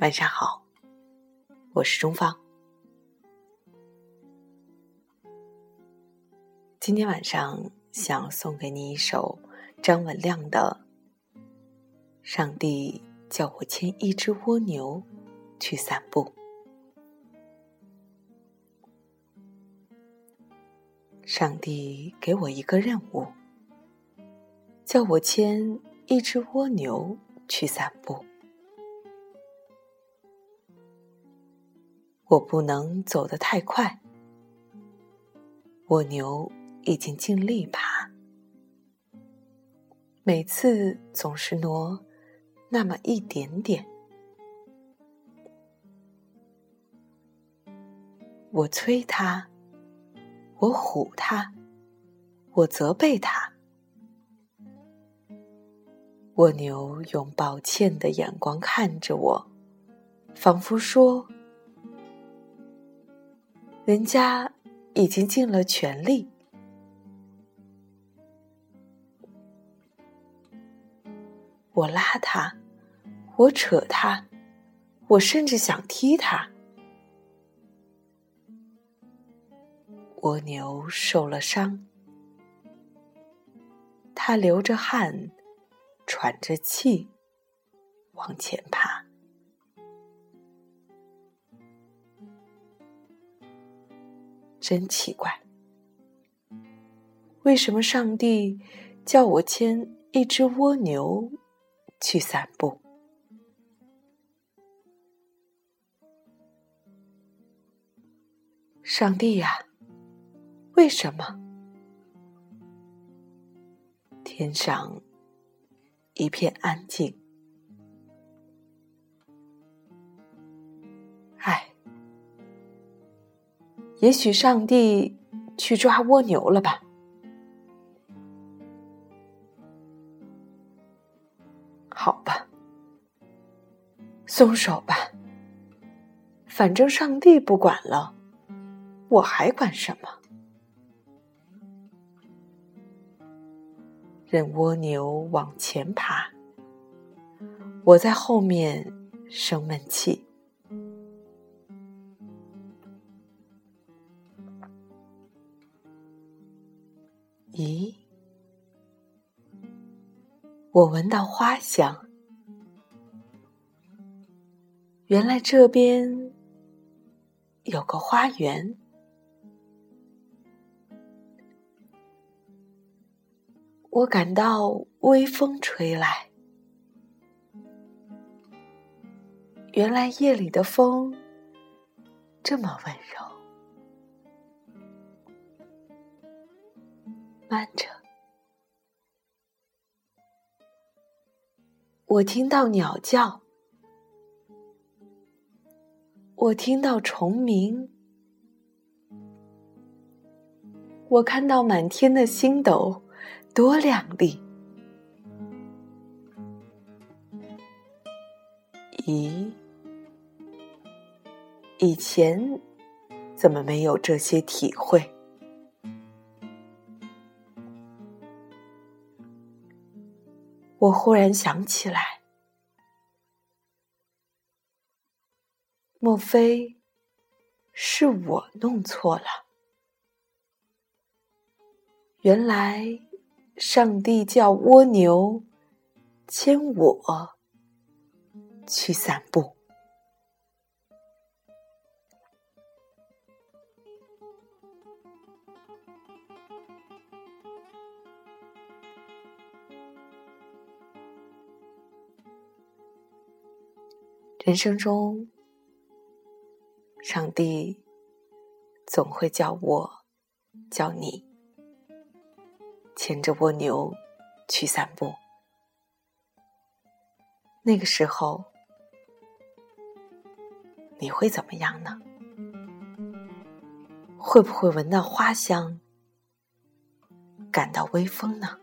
晚上好，我是钟芳。今天晚上想送给你一首张文亮的《上帝叫我牵一只蜗牛去散步》。上帝给我一个任务，叫我牵一只蜗牛去散步。我不能走得太快，蜗牛已经尽力爬，每次总是挪那么一点点。我催它，我唬它，我责备它。蜗牛用抱歉的眼光看着我，仿佛说。人家已经尽了全力，我拉他，我扯他，我甚至想踢他。蜗牛受了伤，它流着汗，喘着气，往前爬。真奇怪，为什么上帝叫我牵一只蜗牛去散步？上帝呀，为什么？天上一片安静。也许上帝去抓蜗牛了吧？好吧，松手吧。反正上帝不管了，我还管什么？任蜗牛往前爬，我在后面生闷气。我闻到花香。原来这边有个花园。我感到微风吹来。原来夜里的风这么温柔。慢着，我听到鸟叫，我听到虫鸣，我看到满天的星斗，多亮丽！咦，以前怎么没有这些体会？我忽然想起来，莫非是我弄错了？原来上帝叫蜗牛牵我去散步。人生中，上帝总会叫我、叫你牵着蜗牛去散步。那个时候，你会怎么样呢？会不会闻到花香，感到微风呢？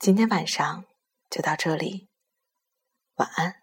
今天晚上就到这里，晚安。